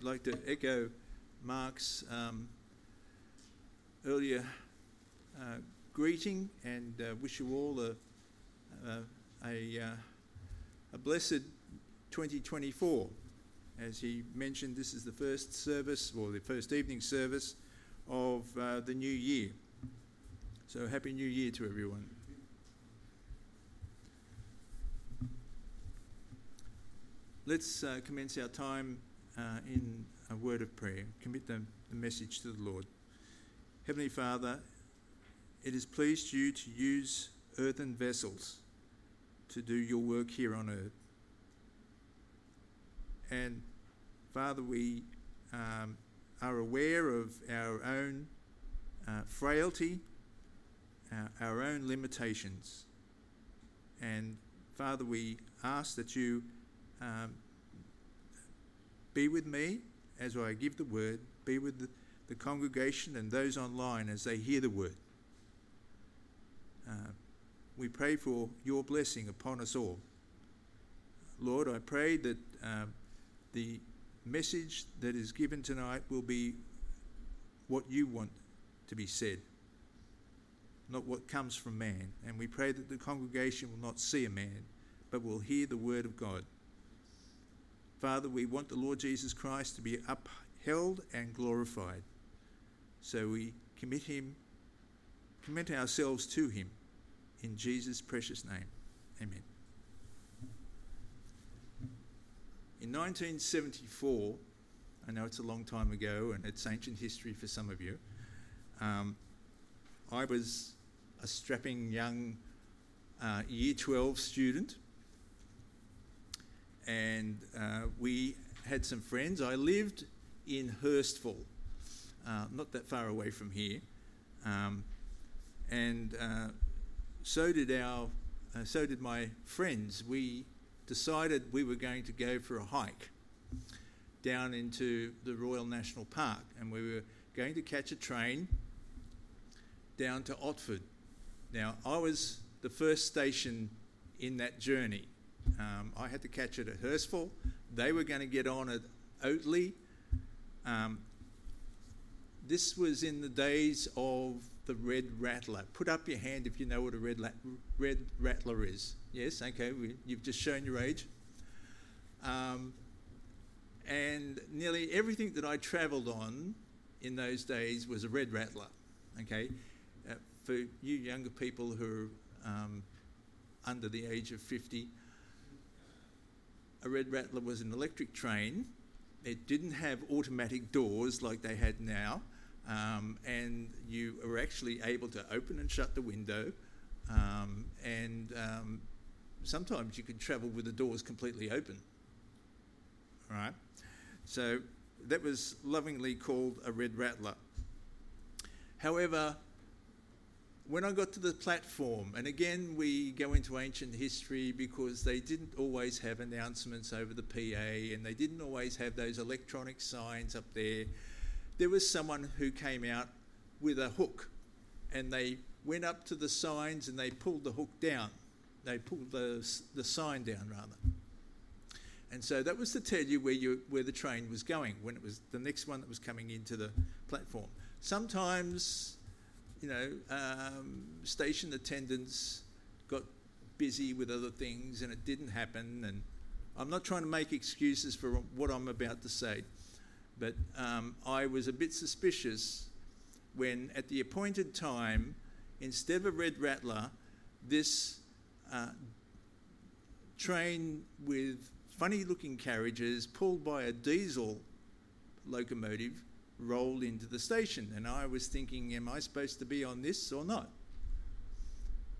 I'd like to echo Mark's um, earlier uh, greeting and uh, wish you all a, a, a, uh, a blessed 2024. As he mentioned, this is the first service, or the first evening service of uh, the new year. So, Happy New Year to everyone. Let's uh, commence our time uh, in a word of prayer. Commit the, the message to the Lord. Heavenly Father, it has pleased you to use earthen vessels to do your work here on earth. And Father, we um, are aware of our own uh, frailty, our, our own limitations. And Father, we ask that you um, be with me as I give the word, be with the, the congregation and those online as they hear the word. Uh, we pray for your blessing upon us all. Lord, I pray that uh, the message that is given tonight will be what you want to be said, not what comes from man. And we pray that the congregation will not see a man, but will hear the word of God. Father, we want the Lord Jesus Christ to be upheld and glorified. So we commit him, commit ourselves to him in Jesus' precious name. Amen. In 1974, I know it's a long time ago and it's ancient history for some of you, um, I was a strapping young uh, Year 12 student and uh, we had some friends. I lived in Hurstville, uh, not that far away from here, um, and uh, so did our, uh, so did my friends. We decided we were going to go for a hike down into the Royal National Park, and we were going to catch a train down to Otford. Now, I was the first station in that journey. Um, I had to catch it at Hurstville. They were going to get on at Oatley. Um, this was in the days of the Red Rattler. Put up your hand if you know what a Red, La- red Rattler is. Yes, okay, we, you've just shown your age. Um, and nearly everything that I travelled on in those days was a Red Rattler. Okay, uh, for you younger people who are um, under the age of 50, a Red Rattler was an electric train. It didn't have automatic doors like they had now, um, and you were actually able to open and shut the window. Um, and um, sometimes you could travel with the doors completely open. All right? So that was lovingly called a Red Rattler. However, when I got to the platform, and again we go into ancient history because they didn't always have announcements over the PA and they didn't always have those electronic signs up there. There was someone who came out with a hook and they went up to the signs and they pulled the hook down. They pulled the, the sign down, rather. And so that was to tell you where, you where the train was going when it was the next one that was coming into the platform. Sometimes you know, um, station attendants got busy with other things and it didn't happen. And I'm not trying to make excuses for what I'm about to say, but um, I was a bit suspicious when, at the appointed time, instead of a red rattler, this uh, train with funny looking carriages pulled by a diesel locomotive rolled into the station. And I was thinking, am I supposed to be on this or not?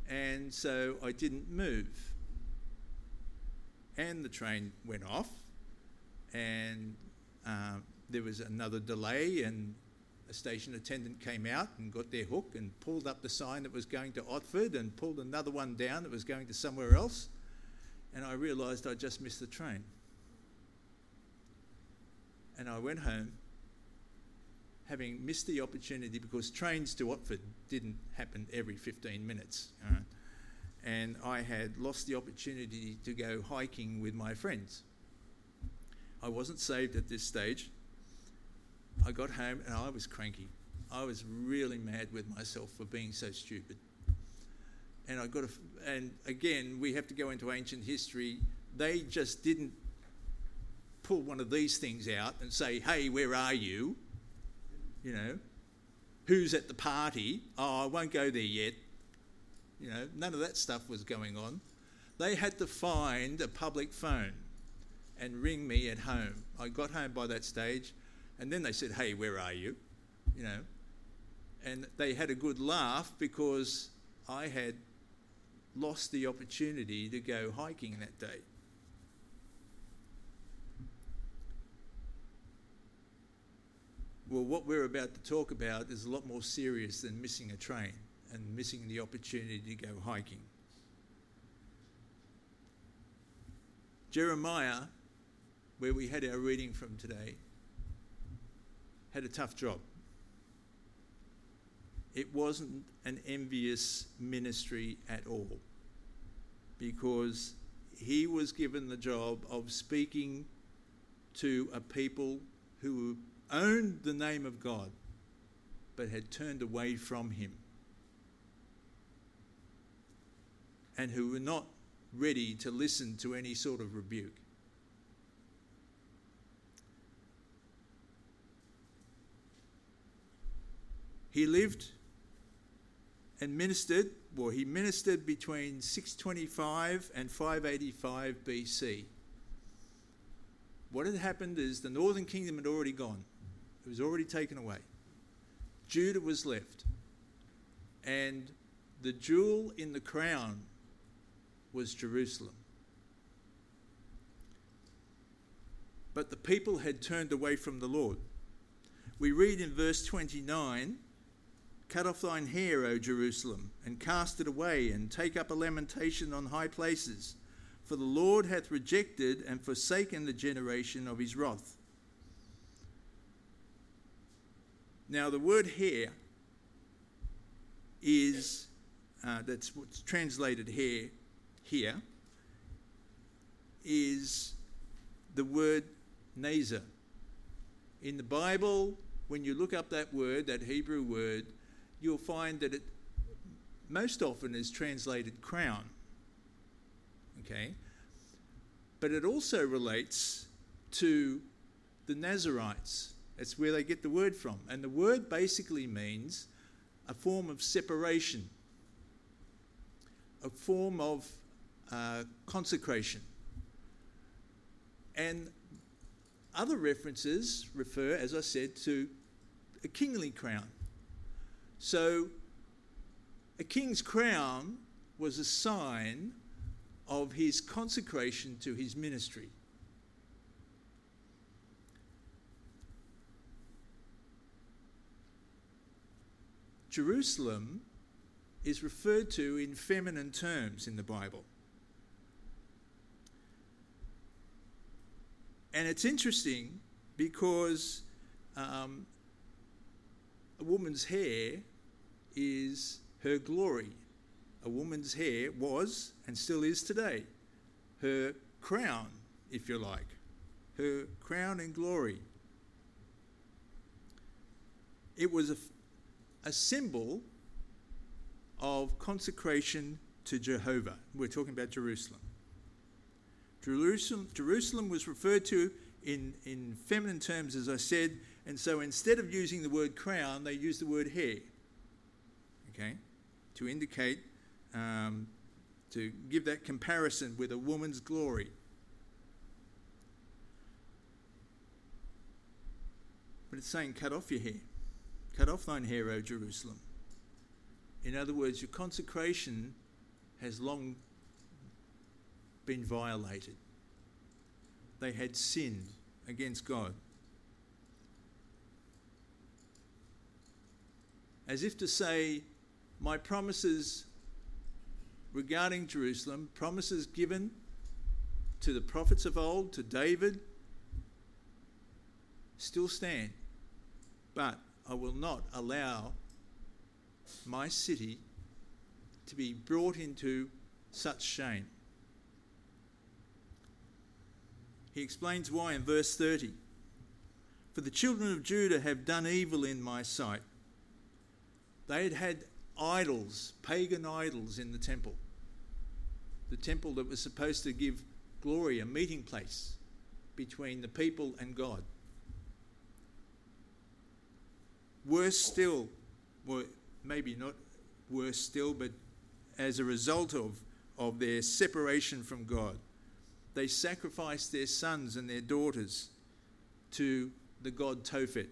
And so I didn't move. And the train went off, and uh, there was another delay, and a station attendant came out and got their hook and pulled up the sign that was going to Otford and pulled another one down that was going to somewhere else. And I realised I just missed the train. And I went home having missed the opportunity because trains to Otford didn't happen every 15 minutes. Right? And I had lost the opportunity to go hiking with my friends. I wasn't saved at this stage, I got home and I was cranky. I was really mad with myself for being so stupid. And I got, a, and again, we have to go into ancient history. They just didn't pull one of these things out and say, "Hey, where are you?" You know, who's at the party? Oh, I won't go there yet. You know, none of that stuff was going on. They had to find a public phone and ring me at home. I got home by that stage, and then they said, "Hey, where are you?" You know, and they had a good laugh because I had lost the opportunity to go hiking that day. Well, what we're about to talk about is a lot more serious than missing a train and missing the opportunity to go hiking. Jeremiah, where we had our reading from today, had a tough job. It wasn't an envious ministry at all because he was given the job of speaking to a people who owned the name of God but had turned away from him and who were not ready to listen to any sort of rebuke. He lived and ministered, well, he ministered between 625 and 585 BC. What had happened is the northern kingdom had already gone. It was already taken away. Judah was left. And the jewel in the crown was Jerusalem. But the people had turned away from the Lord. We read in verse 29 Cut off thine hair, O Jerusalem, and cast it away, and take up a lamentation on high places. For the Lord hath rejected and forsaken the generation of his wrath. Now, the word hair is, uh, that's what's translated here, here, is the word Nazar. In the Bible, when you look up that word, that Hebrew word, you'll find that it most often is translated crown. Okay? But it also relates to the Nazarites. That's where they get the word from. And the word basically means a form of separation, a form of uh, consecration. And other references refer, as I said, to a kingly crown. So, a king's crown was a sign of his consecration to his ministry. Jerusalem is referred to in feminine terms in the Bible. And it's interesting because um, a woman's hair is her glory. A woman's hair was and still is today her crown, if you like, her crown and glory. It was a, a symbol of consecration to Jehovah. We're talking about Jerusalem. Jerusalem, Jerusalem was referred to in, in feminine terms, as I said, and so instead of using the word crown, they used the word hair, okay, to indicate, um, to give that comparison with a woman's glory. But it's saying, cut off your hair. Cut off thine hair, O Jerusalem. In other words, your consecration has long been violated. They had sinned against God. As if to say, My promises regarding Jerusalem, promises given to the prophets of old, to David, still stand. But I will not allow my city to be brought into such shame. He explains why in verse 30. For the children of Judah have done evil in my sight. They had had idols, pagan idols in the temple. The temple that was supposed to give glory, a meeting place between the people and God. Worse still, well, maybe not worse still, but as a result of, of their separation from God, they sacrificed their sons and their daughters to the god Tophet.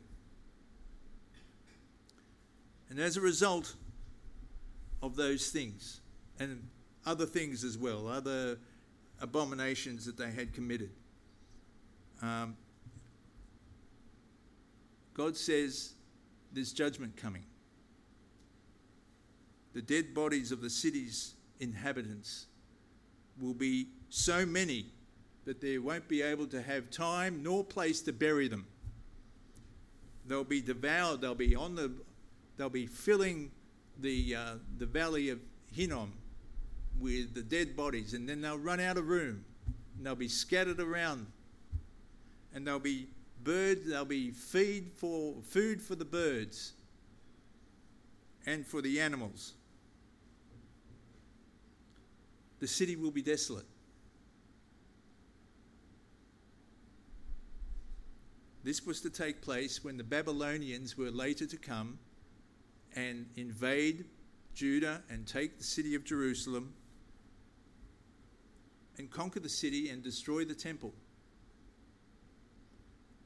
And as a result of those things, and other things as well, other abominations that they had committed, um, God says there's judgment coming. The dead bodies of the city's inhabitants will be so many that they won't be able to have time nor place to bury them. They'll be devoured. They'll be on the. They'll be filling the uh, the valley of Hinnom with the dead bodies, and then they'll run out of room, and they'll be scattered around, and they'll be birds. They'll be feed for food for the birds, and for the animals. The city will be desolate. This was to take place when the Babylonians were later to come and invade Judah and take the city of Jerusalem and conquer the city and destroy the temple.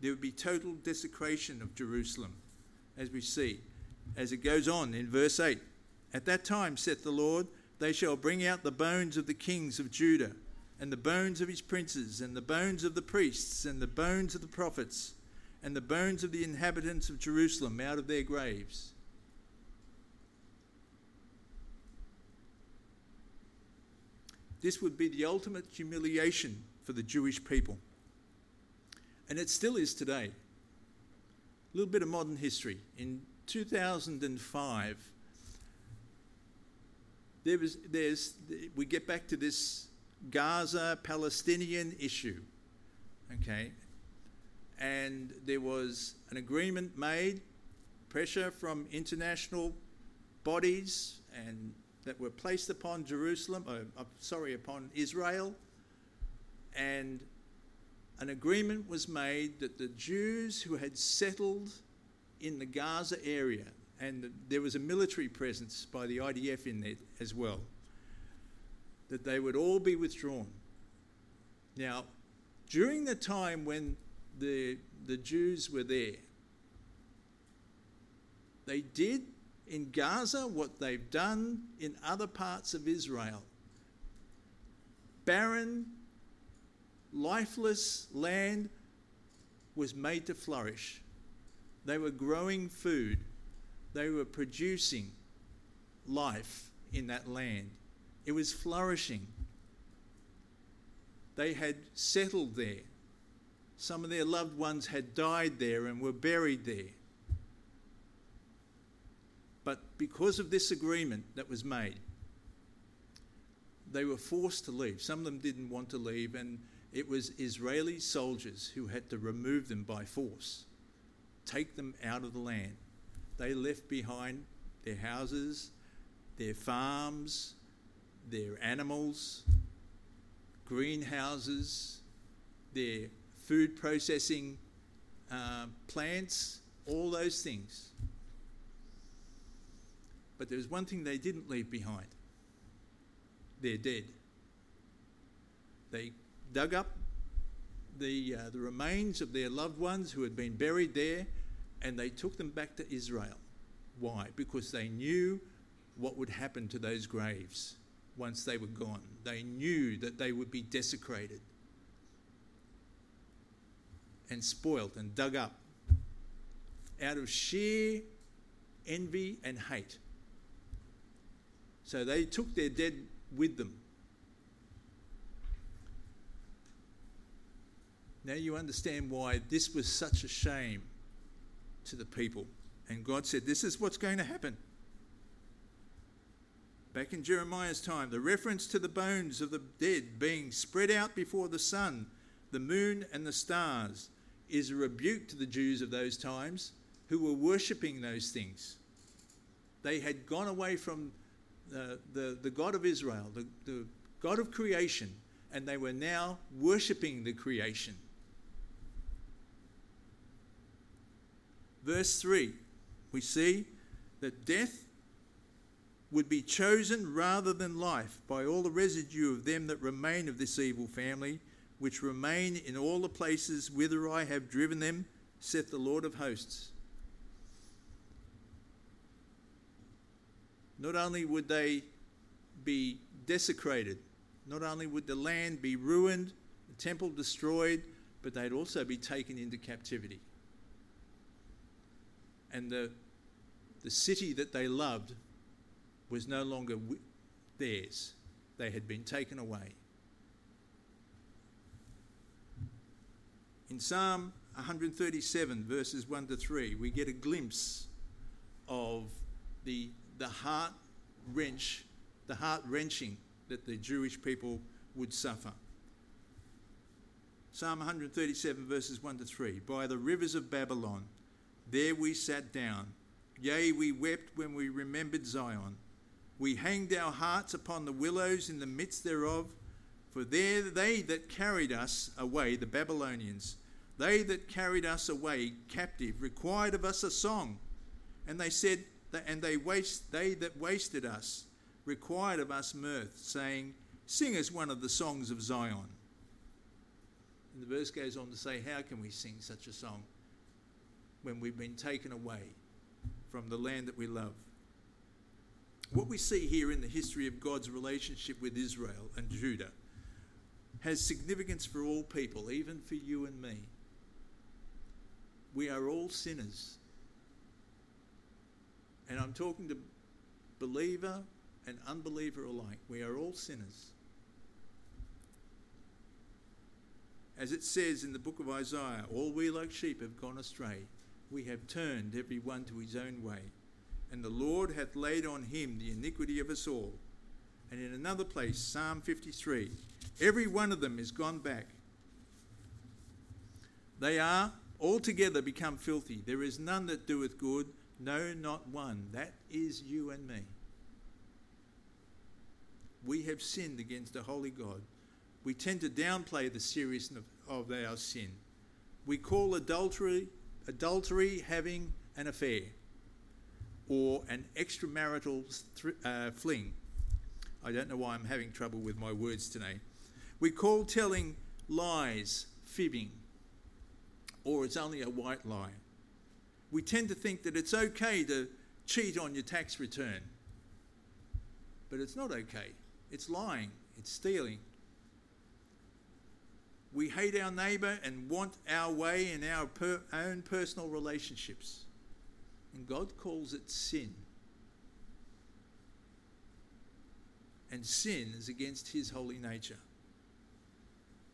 There would be total desecration of Jerusalem, as we see, as it goes on in verse 8. At that time, saith the Lord, they shall bring out the bones of the kings of Judah, and the bones of his princes, and the bones of the priests, and the bones of the prophets and the bones of the inhabitants of Jerusalem out of their graves. This would be the ultimate humiliation for the Jewish people. And it still is today. A little bit of modern history. In 2005, there was, there's, we get back to this Gaza Palestinian issue. Okay, and there was an agreement made, pressure from international bodies and that were placed upon Jerusalem, uh, sorry, upon Israel, and an agreement was made that the Jews who had settled in the Gaza area, and there was a military presence by the IDF in there as well, that they would all be withdrawn. Now, during the time when the, the Jews were there. They did in Gaza what they've done in other parts of Israel. Barren, lifeless land was made to flourish. They were growing food, they were producing life in that land. It was flourishing. They had settled there. Some of their loved ones had died there and were buried there. But because of this agreement that was made, they were forced to leave. Some of them didn't want to leave, and it was Israeli soldiers who had to remove them by force, take them out of the land. They left behind their houses, their farms, their animals, greenhouses, their food processing uh, plants, all those things. But there was one thing they didn't leave behind they're dead. They dug up the, uh, the remains of their loved ones who had been buried there and they took them back to Israel. Why? Because they knew what would happen to those graves once they were gone. They knew that they would be desecrated and spoilt and dug up out of sheer envy and hate. So they took their dead with them. Now you understand why this was such a shame to the people. And God said, This is what's going to happen. Back in Jeremiah's time, the reference to the bones of the dead being spread out before the sun, the moon, and the stars is a rebuke to the Jews of those times who were worshipping those things. They had gone away from the, the, the God of Israel, the, the God of creation, and they were now worshipping the creation. Verse 3, we see that death would be chosen rather than life by all the residue of them that remain of this evil family, which remain in all the places whither I have driven them, saith the Lord of hosts. Not only would they be desecrated, not only would the land be ruined, the temple destroyed, but they'd also be taken into captivity. And the, the city that they loved was no longer theirs, they had been taken away. In Psalm 137, verses 1 to 3, we get a glimpse of the, the heart wrench, the heart wrenching that the Jewish people would suffer. Psalm 137, verses 1 to 3 By the rivers of Babylon, there we sat down. Yea, we wept when we remembered Zion. We hanged our hearts upon the willows in the midst thereof, for there they that carried us away, the Babylonians, they that carried us away captive, required of us a song. And they said, and they waste, they that wasted us required of us mirth, saying, Sing us one of the songs of Zion. And the verse goes on to say, How can we sing such a song when we've been taken away from the land that we love? What we see here in the history of God's relationship with Israel and Judah has significance for all people, even for you and me. We are all sinners. And I'm talking to believer and unbeliever alike. We are all sinners. As it says in the book of Isaiah, all we like sheep have gone astray. We have turned every one to his own way and the Lord hath laid on him the iniquity of us all. And in another place, Psalm 53, every one of them is gone back. They are altogether become filthy. There is none that doeth good, no, not one. That is you and me. We have sinned against a holy God. We tend to downplay the seriousness of, of our sin. We call adultery adultery having an affair or an extramarital uh, fling. I don't know why I'm having trouble with my words today. We call telling lies fibbing, or it's only a white lie. We tend to think that it's okay to cheat on your tax return, but it's not okay. It's lying, it's stealing. We hate our neighbour and want our way in our per- own personal relationships. And God calls it sin. And sin is against his holy nature.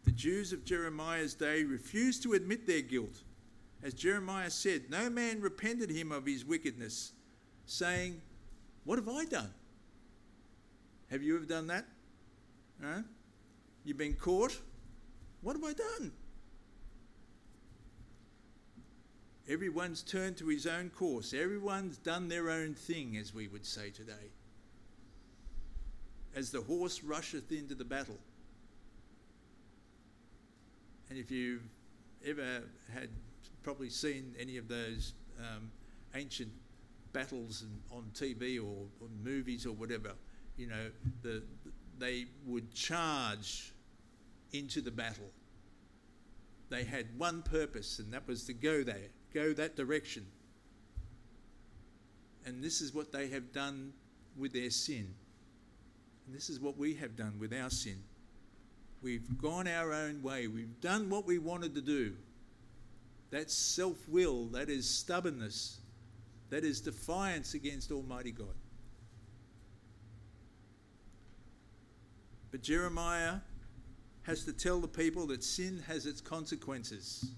The Jews of Jeremiah's day refused to admit their guilt. As Jeremiah said, no man repented him of his wickedness, saying, What have I done? Have you ever done that? You've been caught? What have I done? Everyone's turned to his own course. Everyone's done their own thing, as we would say today. As the horse rusheth into the battle. And if you've ever had probably seen any of those um, ancient battles on TV or, or, movies or whatever, you know, the, they would charge into the battle. They had one purpose, and that was to go there go that direction. And this is what they have done with their sin. And this is what we have done with our sin. We've gone our own way. We've done what we wanted to do. That's self will, that is stubbornness, that is defiance against Almighty God. But Jeremiah has to tell the people that sin has its consequences.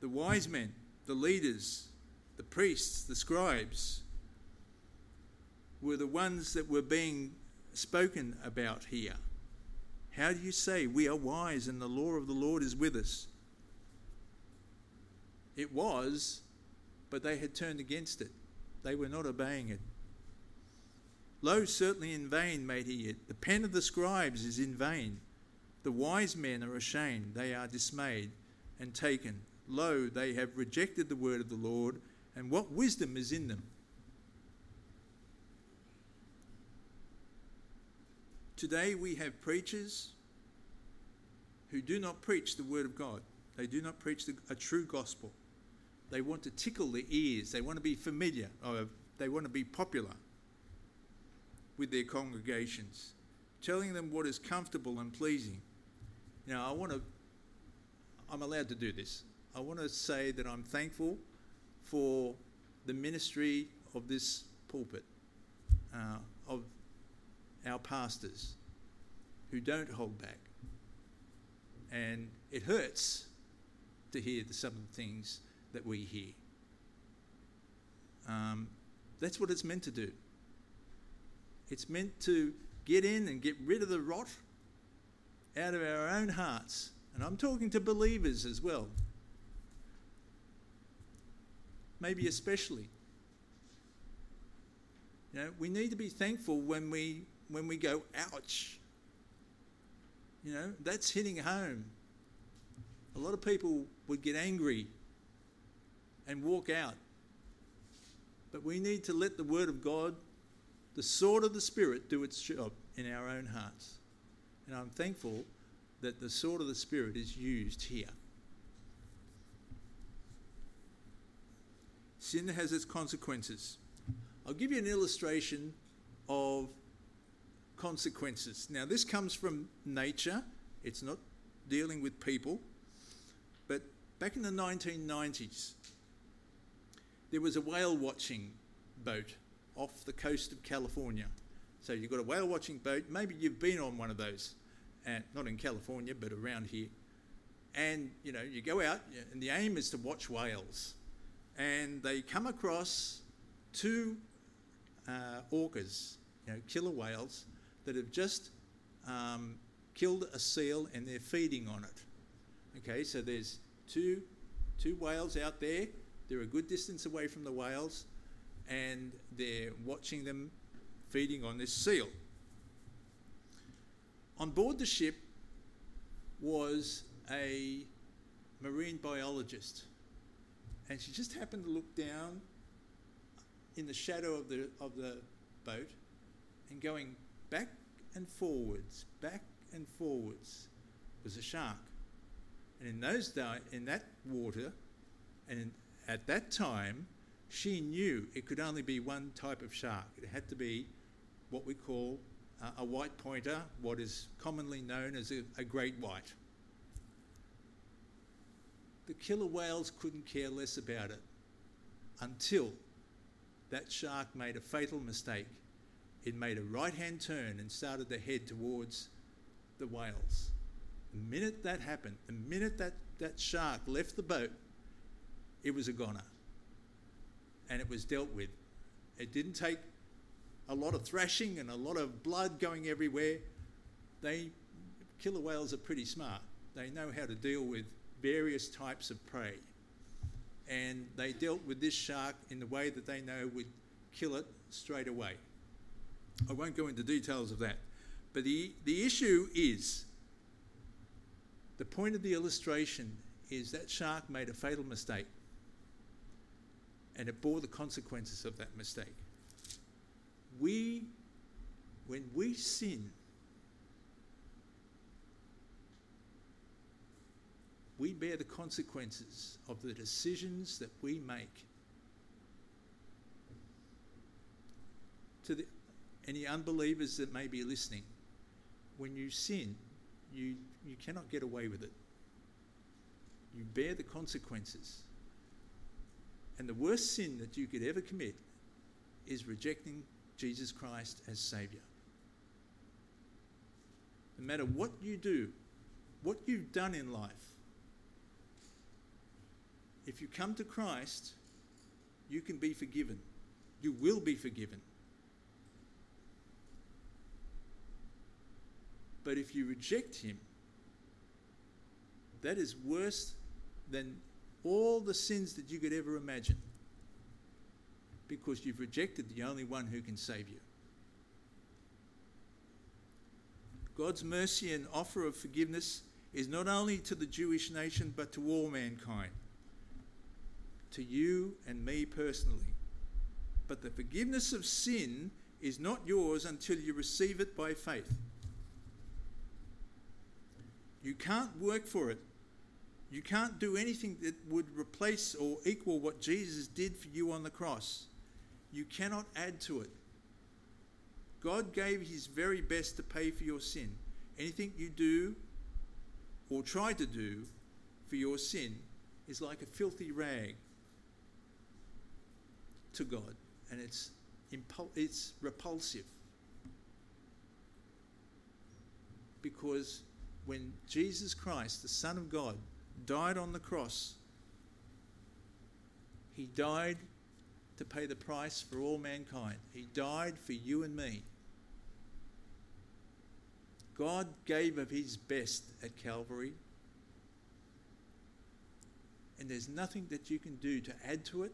the wise men, the leaders, the priests, the scribes, were the ones that were being spoken about here. How do you say, We are wise and the law of the Lord is with us? It was, but they had turned against it. They were not obeying it. Lo, certainly in vain made he it. The pen of the scribes is in vain. The wise men are ashamed, they are dismayed and taken. Lo, they have rejected the word of the Lord, and what wisdom is in them? Today we have preachers who do not preach the word of God. They do not preach the, a true gospel. They want to tickle the ears. They want to be familiar. Or they want to be popular with their congregations, telling them what is comfortable and pleasing. Now, I want to, I'm allowed to do this. I want to say that I'm thankful for the ministry of this pulpit, uh, of our pastors who don't hold back. And it hurts to hear the, some of the things that we hear. Um, that's what it's meant to do. It's meant to get in and get rid of the rot out of our own hearts. And I'm talking to believers as well. Maybe especially. You know, we need to be thankful when we when we go, ouch. You know, that's hitting home. A lot of people would get angry and walk out. But we need to let the Word of God, the sword of the Spirit, do its job in our own hearts. And I'm thankful that the sword of the Spirit is used here. Sin has its consequences. I'll give you an illustration of consequences. Now, this comes from nature, it's not dealing with people. But back in the 1990s, there was a whale watching boat off the coast of California. So you've got a whale watching boat. Maybe you've been on one of those, not in California, but around here. And you know, you go out, and the aim is to watch whales. And they come across two uh, orcas, you know, killer whales, that have just um, killed a seal and they're feeding on it. Okay, so there's two, two whales out there. They're a good distance away from the whales and they're watching them feeding on this seal. On board the ship was a marine biologist, and she just happened to look down in the shadow of the, of the boat and going, back and forwards, back and forwards, was a shark. And in those di- in that water, and at that time, she knew it could only be one type of shark. It had to be what we call uh, a white pointer, what is commonly known as a, a great white. The killer whales couldn't care less about it until that shark made a fatal mistake it made a right hand turn and started to head towards the whales. The minute that happened, the minute that, that shark left the boat, it was a goner. And it was dealt with. It didn't take a lot of thrashing and a lot of blood going everywhere. They killer whales are pretty smart. They know how to deal with various types of prey. And they dealt with this shark in the way that they know would kill it straight away. I won't go into details of that. But the, the issue is the point of the illustration is that shark made a fatal mistake and it bore the consequences of that mistake. We, when we sin, we bear the consequences of the decisions that we make. To the, any unbelievers that may be listening, when you sin, you, you cannot get away with it. You bear the consequences. And the worst sin that you could ever commit is rejecting Jesus Christ as Savior. No matter what you do, what you've done in life, if you come to Christ, you can be forgiven. You will be forgiven. But if you reject Him, that is worse than all the sins that you could ever imagine because you've rejected the only one who can save you. God's mercy and offer of forgiveness is not only to the Jewish nation but to all mankind, to you and me personally. But the forgiveness of sin is not yours until you receive it by faith. You can't work for it. You can't do anything that would replace or equal what Jesus did for you on the cross. You cannot add to it. God gave his very best to pay for your sin. Anything you do or try to do for your sin is like a filthy rag to God, and it's, impul- it's repulsive. Because when Jesus Christ, the Son of God, died on the cross, he died to pay the price for all mankind. He died for you and me. God gave of his best at Calvary. And there's nothing that you can do to add to it.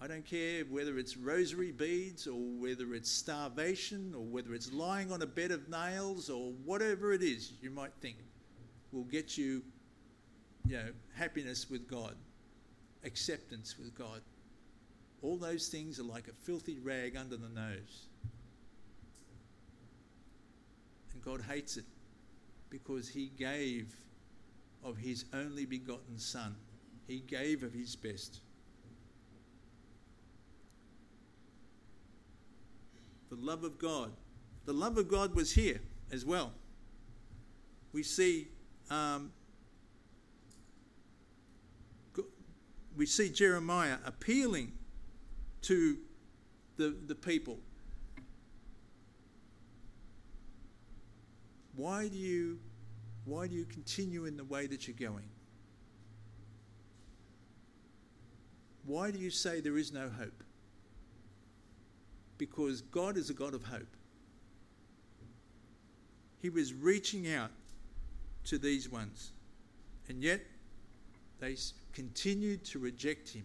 I don't care whether it's rosary beads or whether it's starvation or whether it's lying on a bed of nails or whatever it is you might think will get you, you know, happiness with God, acceptance with God. All those things are like a filthy rag under the nose. And God hates it because He gave of His only begotten Son, He gave of His best. The love of God. The love of God was here as well. We see um, we see Jeremiah appealing to the, the people. Why do you why do you continue in the way that you're going? Why do you say there is no hope? Because God is a God of hope. He was reaching out to these ones. And yet, they continued to reject him.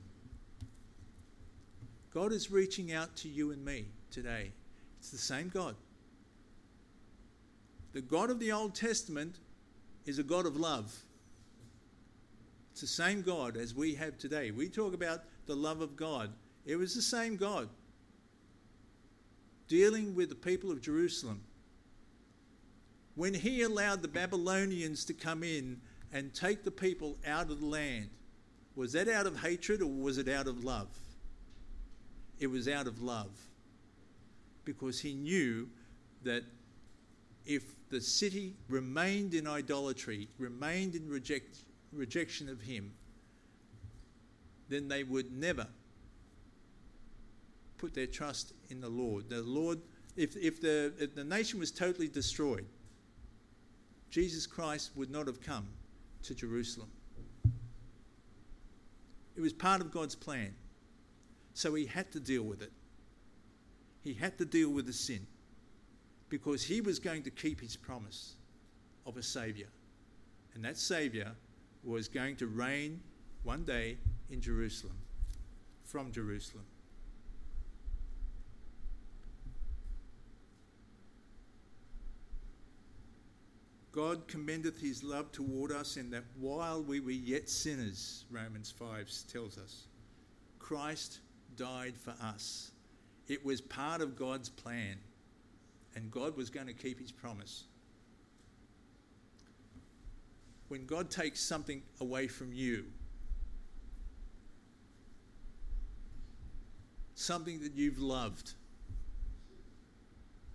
God is reaching out to you and me today. It's the same God. The God of the Old Testament is a God of love. It's the same God as we have today. We talk about the love of God. It was the same God dealing with the people of Jerusalem when he allowed the Babylonians to come in and take the people out of the land, was that out of hatred or was it out of love? It was out of love. Because he knew that if the city remained in idolatry, remained in reject, rejection of him, then they would never put their trust in the Lord. The Lord, if, if, the, if the nation was totally destroyed, Jesus Christ would not have come to Jerusalem. It was part of God's plan. So he had to deal with it. He had to deal with the sin because he was going to keep his promise of a Saviour. And that Saviour was going to reign one day in Jerusalem, from Jerusalem. God commendeth his love toward us in that while we were yet sinners, Romans 5 tells us, Christ died for us. It was part of God's plan, and God was going to keep his promise. When God takes something away from you, something that you've loved,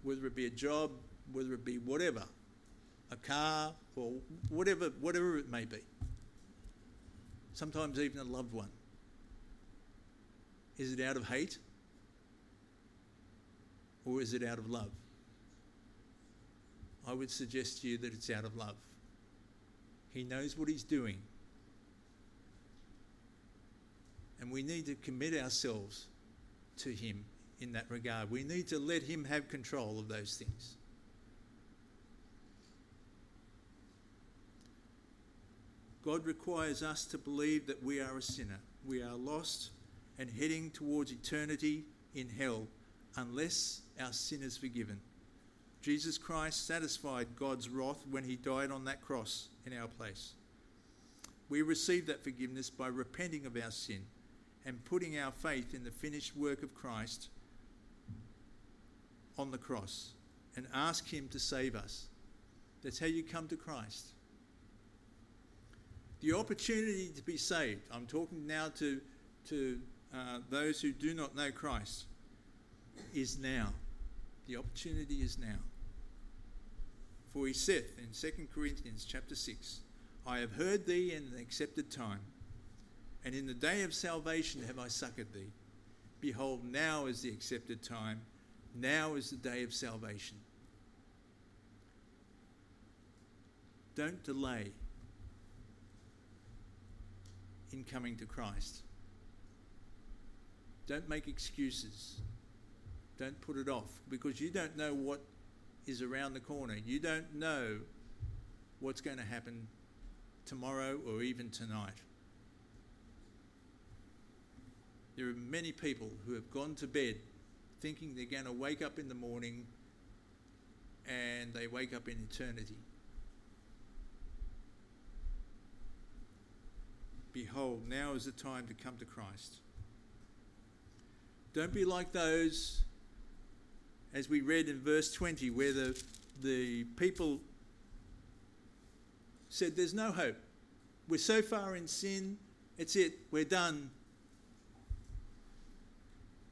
whether it be a job, whether it be whatever, a car, or whatever, whatever it may be. Sometimes even a loved one. Is it out of hate? Or is it out of love? I would suggest to you that it's out of love. He knows what he's doing. And we need to commit ourselves to him in that regard. We need to let him have control of those things. God requires us to believe that we are a sinner. We are lost and heading towards eternity in hell unless our sin is forgiven. Jesus Christ satisfied God's wrath when he died on that cross in our place. We receive that forgiveness by repenting of our sin and putting our faith in the finished work of Christ on the cross and ask Him to save us. That's how you come to Christ. The opportunity to be saved, I'm talking now to, to uh, those who do not know Christ, is now. The opportunity is now. For he saith in 2 Corinthians chapter 6, I have heard thee in an accepted time, and in the day of salvation have I succoured thee. Behold, now is the accepted time, now is the day of salvation. Don't delay in coming to Christ. Don't make excuses. Don't put it off because you don't know what is around the corner. You don't know what's going to happen tomorrow or even tonight. There are many people who have gone to bed thinking they're going to wake up in the morning and they wake up in eternity. Behold, now is the time to come to Christ. Don't be like those, as we read in verse 20, where the, the people said, There's no hope. We're so far in sin, it's it, we're done.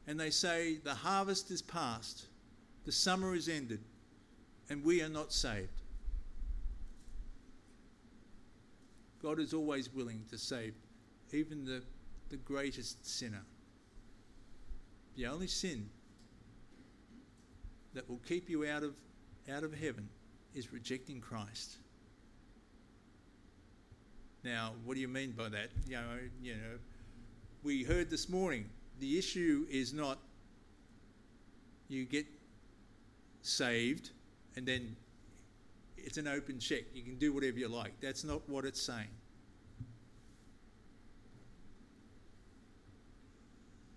And they say, The harvest is past, the summer is ended, and we are not saved. God is always willing to save even the, the greatest sinner. The only sin that will keep you out of, out of heaven is rejecting Christ. Now, what do you mean by that? You know, you know, we heard this morning the issue is not you get saved and then it's an open check. You can do whatever you like. That's not what it's saying.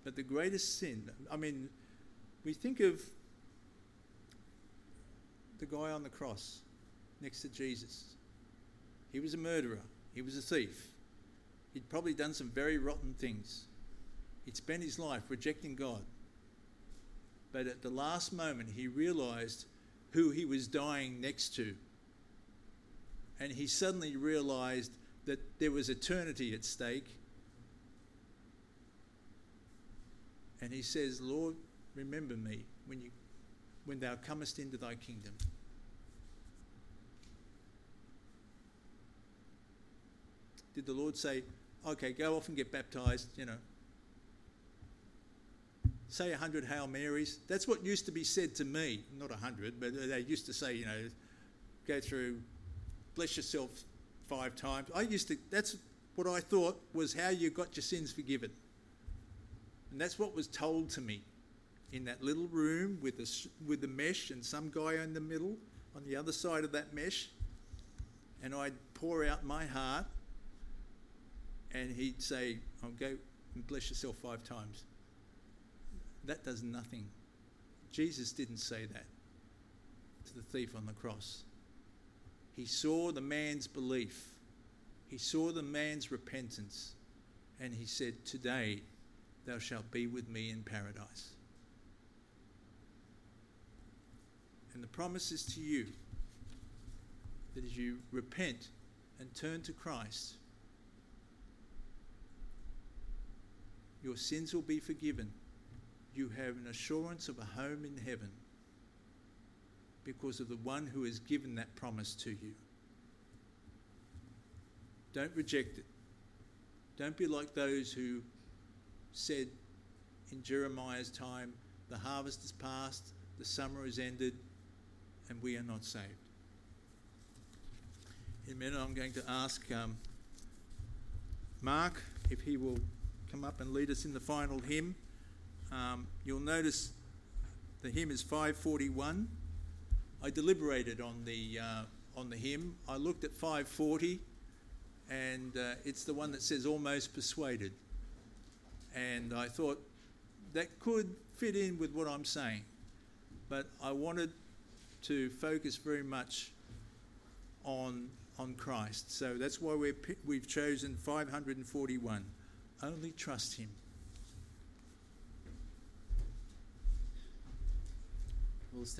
But the greatest sin, I mean, we think of the guy on the cross next to Jesus. He was a murderer, he was a thief. He'd probably done some very rotten things. He'd spent his life rejecting God. But at the last moment, he realized who he was dying next to and he suddenly realized that there was eternity at stake. And he says, Lord, remember me when, you, when thou comest into thy kingdom. Did the Lord say, okay, go off and get baptized, you know? Say a hundred Hail Marys. That's what used to be said to me. Not a hundred, but they used to say, you know, go through bless yourself five times. I used to, that's what I thought was how you got your sins forgiven. And that's what was told to me in that little room with the, with the mesh and some guy in the middle on the other side of that mesh. And I'd pour out my heart and he'd say, I'll go and bless yourself five times. That does nothing. Jesus didn't say that to the thief on the cross. He saw the man's belief, he saw the man's repentance, and he said, Today thou shalt be with me in paradise. And the promise is to you that as you repent and turn to Christ, your sins will be forgiven. You have an assurance of a home in heaven because of the one who has given that promise to you. Don't reject it. Don't be like those who said in Jeremiah's time, the harvest is past, the summer is ended, and we are not saved. In a minute, I'm going to ask um, Mark if he will come up and lead us in the final hymn. Um, you'll notice the hymn is 541. I deliberated on the, uh, on the hymn. I looked at 540 and uh, it's the one that says almost persuaded. And I thought that could fit in with what I'm saying, but I wanted to focus very much on on Christ. So that's why we're, we've chosen 541. Only trust Him.